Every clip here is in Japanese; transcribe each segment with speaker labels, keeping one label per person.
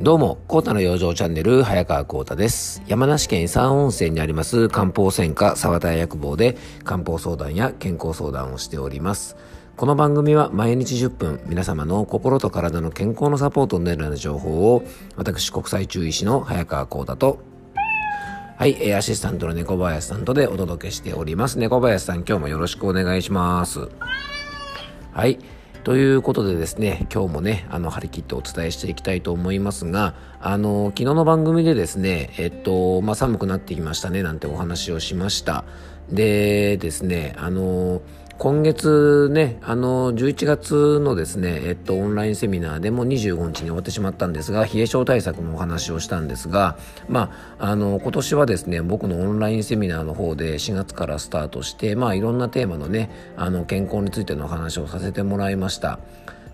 Speaker 1: どうも、コータの養生チャンネル、早川コータです。山梨県伊山温泉にあります漢方専科沢田薬房で漢方相談や健康相談をしております。この番組は毎日10分、皆様の心と体の健康のサポートになるような情報を、私国際中医師の早川コータと、はい、アシスタントの猫林さんとでお届けしております。猫林さん、今日もよろしくお願いします。はい。ということでですね、今日もね、あの、張り切ってお伝えしていきたいと思いますが、あの、昨日の番組でですね、えっと、まあ、寒くなってきましたね、なんてお話をしました。でですね、あの、今月ね、あの、11月のですね、えっと、オンラインセミナーでも25日に終わってしまったんですが、冷え症対策のお話をしたんですが、まあ、あの、今年はですね、僕のオンラインセミナーの方で4月からスタートして、まあ、いろんなテーマのね、あの、健康についてのお話をさせてもらいました。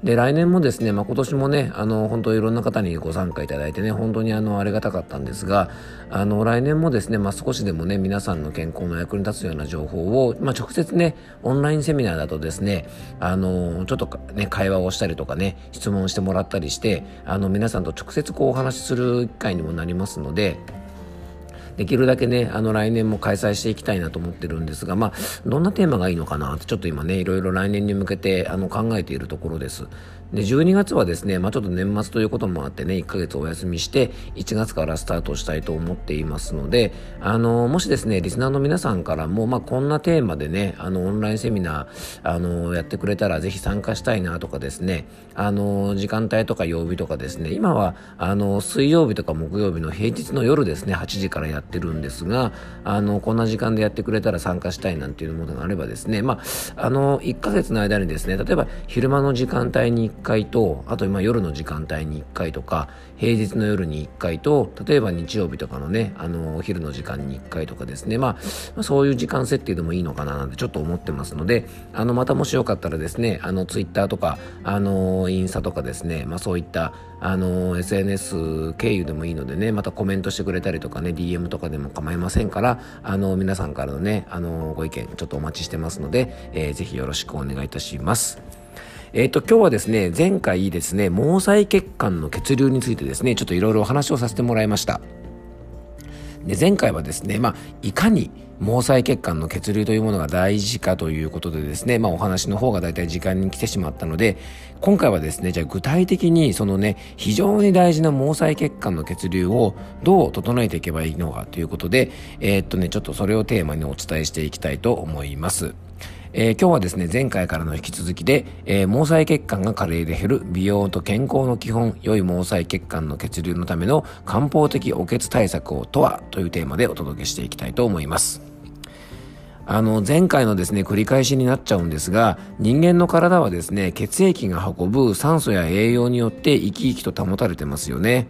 Speaker 1: で、来年もですね、まあ、今年もね、あの、本当いろんな方にご参加いただいてね、本当にあの、ありがたかったんですが、あの、来年もですね、まあ、少しでもね、皆さんの健康の役に立つような情報を、まあ、直接ね、オンラインセミナーだとですね、あの、ちょっとね、会話をしたりとかね、質問してもらったりして、あの、皆さんと直接こうお話しする機会にもなりますので、できるだけね、あの来年も開催していきたいなと思ってるんですが、まあ、どんなテーマがいいのかなってちょっと今ね、いろいろ来年に向けてあの考えているところです。で、12月はですね、まあちょっと年末ということもあってね、1ヶ月お休みして、1月からスタートしたいと思っていますので、あの、もしですね、リスナーの皆さんからも、まあこんなテーマでね、あの、オンラインセミナー、あの、やってくれたらぜひ参加したいなとかですね、あの、時間帯とか曜日とかですね、今は、あの、水曜日とか木曜日の平日の夜ですね、8時からやっててるんですが、あの、こんな時間でやってくれたら参加したいなんていうものがあればですね、まあ、あの、1ヶ月の間にですね、例えば昼間の時間帯に1回と、あと今夜の時間帯に1回とか、平日の夜に1回と、例えば日曜日とかのね、あの、お昼の時間に1回とかですね、まあ、そういう時間設定でもいいのかななんてちょっと思ってますので、あの、またもしよかったらですね、あの、ツイッターとか、あの、インスタとかですね、まあそういった、あの、SNS 経由でもいいのでね、またコメントしてくれたりとかね、DM とかでも構いませんから、あの、皆さんからのね、あの、ご意見ちょっとお待ちしてますので、えー、ぜひよろしくお願いいたします。えっ、ー、と、今日はですね、前回ですね、毛細血管の血流についてですね、ちょっといろいろお話をさせてもらいました。で、前回はですね、まあ、いかに毛細血管の血流というものが大事かということでですね、まあお話の方が大体時間に来てしまったので、今回はですね、じゃあ具体的にそのね、非常に大事な毛細血管の血流をどう整えていけばいいのかということで、えー、っとね、ちょっとそれをテーマにお伝えしていきたいと思います。えー、今日はですね、前回からの引き続きで、えー、毛細血管が加齢で減る美容と健康の基本、良い毛細血管の血流のための漢方的お血対策をとはというテーマでお届けしていきたいと思います。あの、前回のですね、繰り返しになっちゃうんですが、人間の体はですね、血液が運ぶ酸素や栄養によって生き生きと保たれてますよね。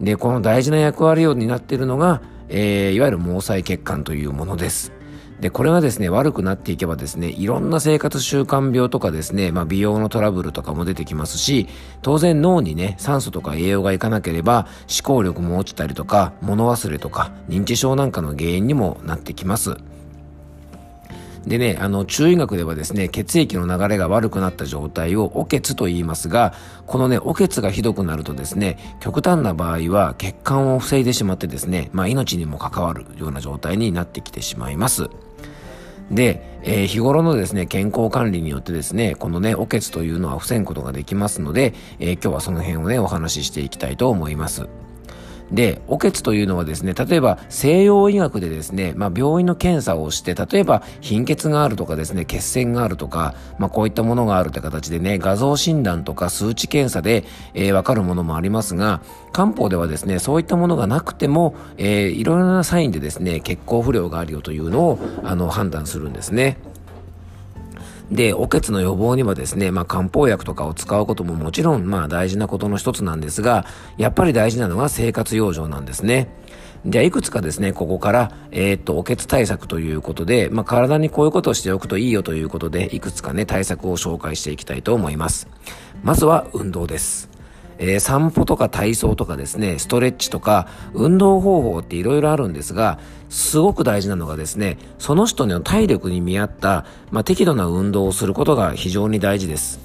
Speaker 1: で、この大事な役割を担っているのが、えー、いわゆる毛細血管というものです。で、これがですね、悪くなっていけばですね、いろんな生活習慣病とかですね、まあ美容のトラブルとかも出てきますし、当然脳にね、酸素とか栄養がいかなければ思考力も落ちたりとか、物忘れとか、認知症なんかの原因にもなってきます。でね、あの、中医学ではですね、血液の流れが悪くなった状態をお血と言いますが、このね、お血がひどくなるとですね、極端な場合は血管を防いでしまってですね、まあ命にも関わるような状態になってきてしまいます。で、えー、日頃のですね、健康管理によってですね、このね、おけつというのは防ぐことができますので、えー、今日はその辺をね、お話ししていきたいと思います。で、お血というのはですね、例えば西洋医学でですね、まあ病院の検査をして、例えば貧血があるとかですね、血栓があるとか、まあこういったものがあるって形でね、画像診断とか数値検査で、えー、わかるものもありますが、漢方ではですね、そういったものがなくても、えー、いろいろなサインでですね、血行不良があるよというのを、あの、判断するんですね。で、おけつの予防にはですね、まあ漢方薬とかを使うことももちろんまあ大事なことの一つなんですが、やっぱり大事なのが生活養生なんですね。じゃあ、いくつかですね、ここから、えー、っと、おけつ対策ということで、まあ、体にこういうことをしておくといいよということで、いくつかね、対策を紹介していきたいと思います。まずは、運動です。えー、散歩とか体操とかですね、ストレッチとか、運動方法って色々あるんですが、すごく大事なのがですね、その人の体力に見合った、まあ、適度な運動をすることが非常に大事です。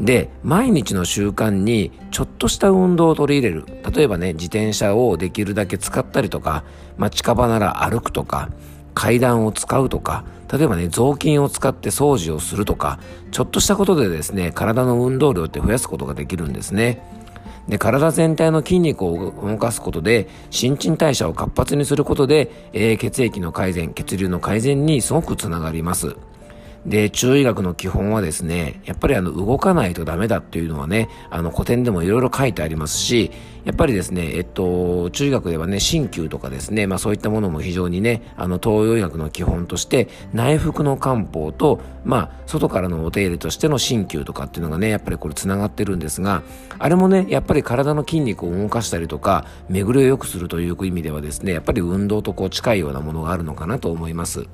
Speaker 1: で、毎日の習慣にちょっとした運動を取り入れる。例えばね、自転車をできるだけ使ったりとか、まあ、近場なら歩くとか、階段を使うとか、例えばね、雑巾を使って掃除をするとか、ちょっとしたことでですね、体の運動量って増やすことができるんですね。で、体全体の筋肉を動かすことで、新陳代謝を活発にすることで、えー、血液の改善、血流の改善にすごくつながります。で、中医学の基本はですね、やっぱりあの、動かないとダメだっていうのはね、あの、古典でもいろいろ書いてありますし、やっぱりですね、えっと、中医学ではね、鍼灸とかですね、まあそういったものも非常にね、あの、東洋医学の基本として、内服の漢方と、まあ、外からのお手入れとしての鍼灸とかっていうのがね、やっぱりこれ繋がってるんですが、あれもね、やっぱり体の筋肉を動かしたりとか、巡りを良くするという意味ではですね、やっぱり運動とこう近いようなものがあるのかなと思います。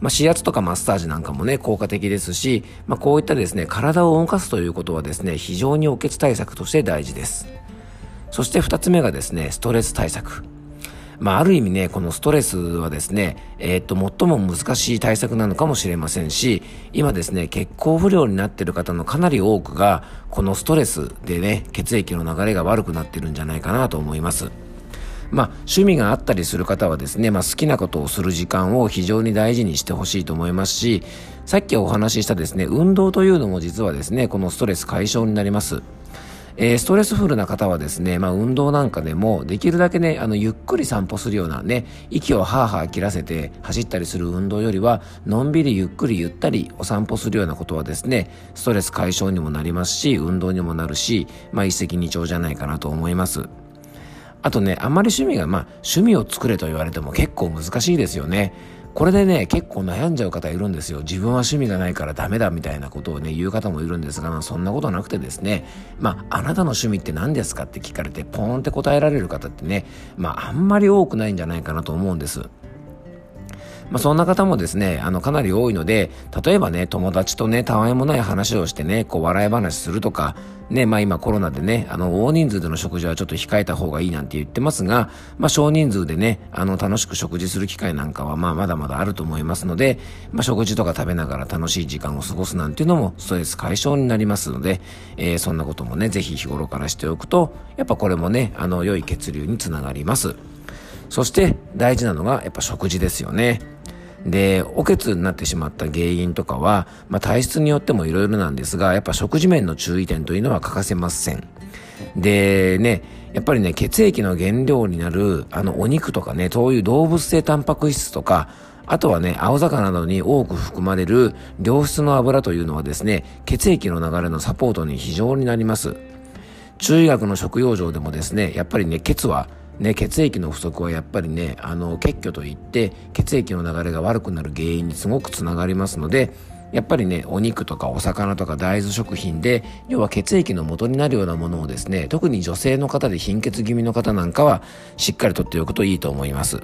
Speaker 1: まあ、指圧とかマッサージなんかもね、効果的ですし、まあ、こういったですね、体を動かすということはですね、非常にお血対策として大事です。そして二つ目がですね、ストレス対策。まあ、ある意味ね、このストレスはですね、えー、っと、最も難しい対策なのかもしれませんし、今ですね、血行不良になっている方のかなり多くが、このストレスでね、血液の流れが悪くなってるんじゃないかなと思います。まあ、趣味があったりする方はですね、まあ、好きなことをする時間を非常に大事にしてほしいと思いますし、さっきお話ししたですね、運動というのも実はですね、このストレス解消になります。えー、ストレスフルな方はですね、まあ、運動なんかでも、できるだけね、あの、ゆっくり散歩するようなね、息をハーハー切らせて走ったりする運動よりは、のんびりゆっくりゆったりお散歩するようなことはですね、ストレス解消にもなりますし、運動にもなるし、まあ、一石二鳥じゃないかなと思います。あとね、あんまり趣味が、まあ、趣味を作れと言われても結構難しいですよね。これでね、結構悩んじゃう方いるんですよ。自分は趣味がないからダメだみたいなことをね、言う方もいるんですが、まあそんなことなくてですね、まあ、あなたの趣味って何ですかって聞かれて、ポーンって答えられる方ってね、まあ、あんまり多くないんじゃないかなと思うんです。まあ、そんな方もですね、あの、かなり多いので、例えばね、友達とね、たわいもない話をしてね、こう、笑い話するとか、ね、まあ今コロナでね、あの、大人数での食事はちょっと控えた方がいいなんて言ってますが、まあ少人数でね、あの、楽しく食事する機会なんかは、まあまだまだあると思いますので、まあ食事とか食べながら楽しい時間を過ごすなんていうのも、ストレス解消になりますので、えー、そんなこともね、ぜひ日頃からしておくと、やっぱこれもね、あの、良い血流につながります。そして大事なのがやっぱ食事ですよね。で、おけつになってしまった原因とかは、まあ、体質によってもいろいろなんですが、やっぱ食事面の注意点というのは欠かせません。でね、やっぱりね、血液の原料になる、あの、お肉とかね、そういう動物性タンパク質とか、あとはね、青魚などに多く含まれる良質の油というのはですね、血液の流れのサポートに非常になります。中医学の食用上でもですね、やっぱりね、血はね、血液の不足はやっぱりね、あの、血虚といって、血液の流れが悪くなる原因にすごくつながりますので、やっぱりね、お肉とかお魚とか大豆食品で、要は血液の元になるようなものをですね、特に女性の方で貧血気味の方なんかは、しっかりとっておくといいと思います。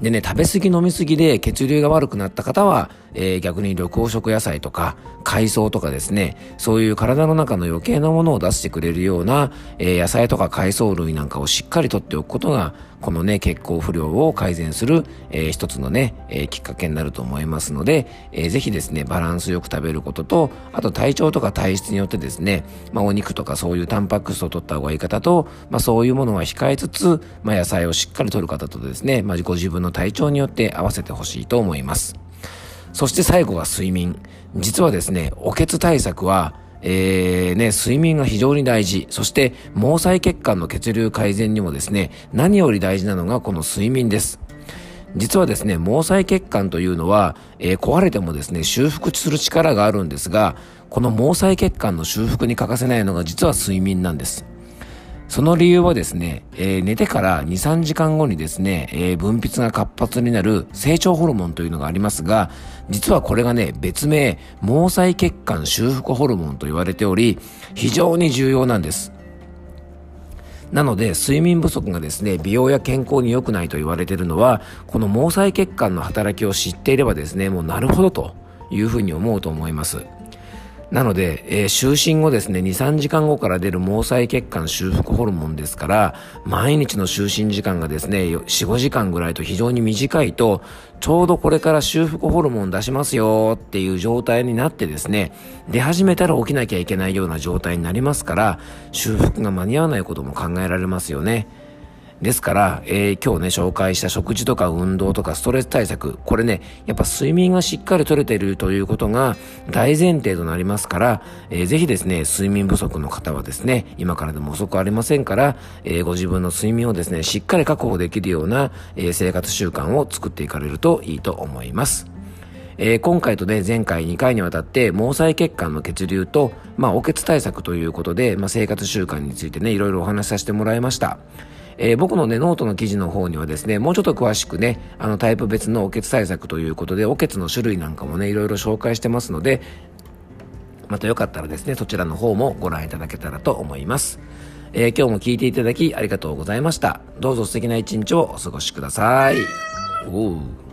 Speaker 1: でね、食べ過ぎ飲み過ぎで血流が悪くなった方は、えー、逆に緑黄色野菜とか海藻とかですね、そういう体の中の余計なものを出してくれるような、えー、野菜とか海藻類なんかをしっかりとっておくことが、このね、血行不良を改善する、えー、一つのね、えー、きっかけになると思いますので、えー、ぜひですね、バランスよく食べることと、あと体調とか体質によってですね、まあお肉とかそういうタンパク質を取った方がいい方と、まあそういうものは控えつつ、まあ野菜をしっかり取る方とですね、まあご自分の体調によって合わせてほしいと思います。そして最後が睡眠。実はですね、おけつ対策は、えー、ね、睡眠が非常に大事。そして、毛細血管の血流改善にもですね、何より大事なのがこの睡眠です。実はですね、毛細血管というのは、えー、壊れてもですね、修復する力があるんですが、この毛細血管の修復に欠かせないのが実は睡眠なんです。その理由はですね、えー、寝てから2、3時間後にですね、えー、分泌が活発になる成長ホルモンというのがありますが、実はこれがね、別名、毛細血管修復ホルモンと言われており、非常に重要なんです。なので、睡眠不足がですね、美容や健康に良くないと言われているのは、この毛細血管の働きを知っていればですね、もうなるほどというふうに思うと思います。なので、えー、就寝後ですね、2、3時間後から出る毛細血管修復ホルモンですから、毎日の就寝時間がですね、4、5時間ぐらいと非常に短いと、ちょうどこれから修復ホルモン出しますよっていう状態になってですね、出始めたら起きなきゃいけないような状態になりますから、修復が間に合わないことも考えられますよね。ですから、えー、今日ね、紹介した食事とか運動とかストレス対策、これね、やっぱ睡眠がしっかりとれているということが大前提となりますから、えー、ぜひですね、睡眠不足の方はですね、今からでも遅くありませんから、えー、ご自分の睡眠をですね、しっかり確保できるような、えー、生活習慣を作っていかれるといいと思います。えー、今回とね、前回2回にわたって毛細血管の血流と、まあ、お血対策ということで、まあ、生活習慣についてね、いろいろお話しさせてもらいました。えー、僕のね、ノートの記事の方にはですね、もうちょっと詳しくね、あのタイプ別のおけつ対策ということで、おけつの種類なんかもね、いろいろ紹介してますので、またよかったらですね、そちらの方もご覧いただけたらと思います。えー、今日も聞いていただきありがとうございました。どうぞ素敵な一日をお過ごしください。おう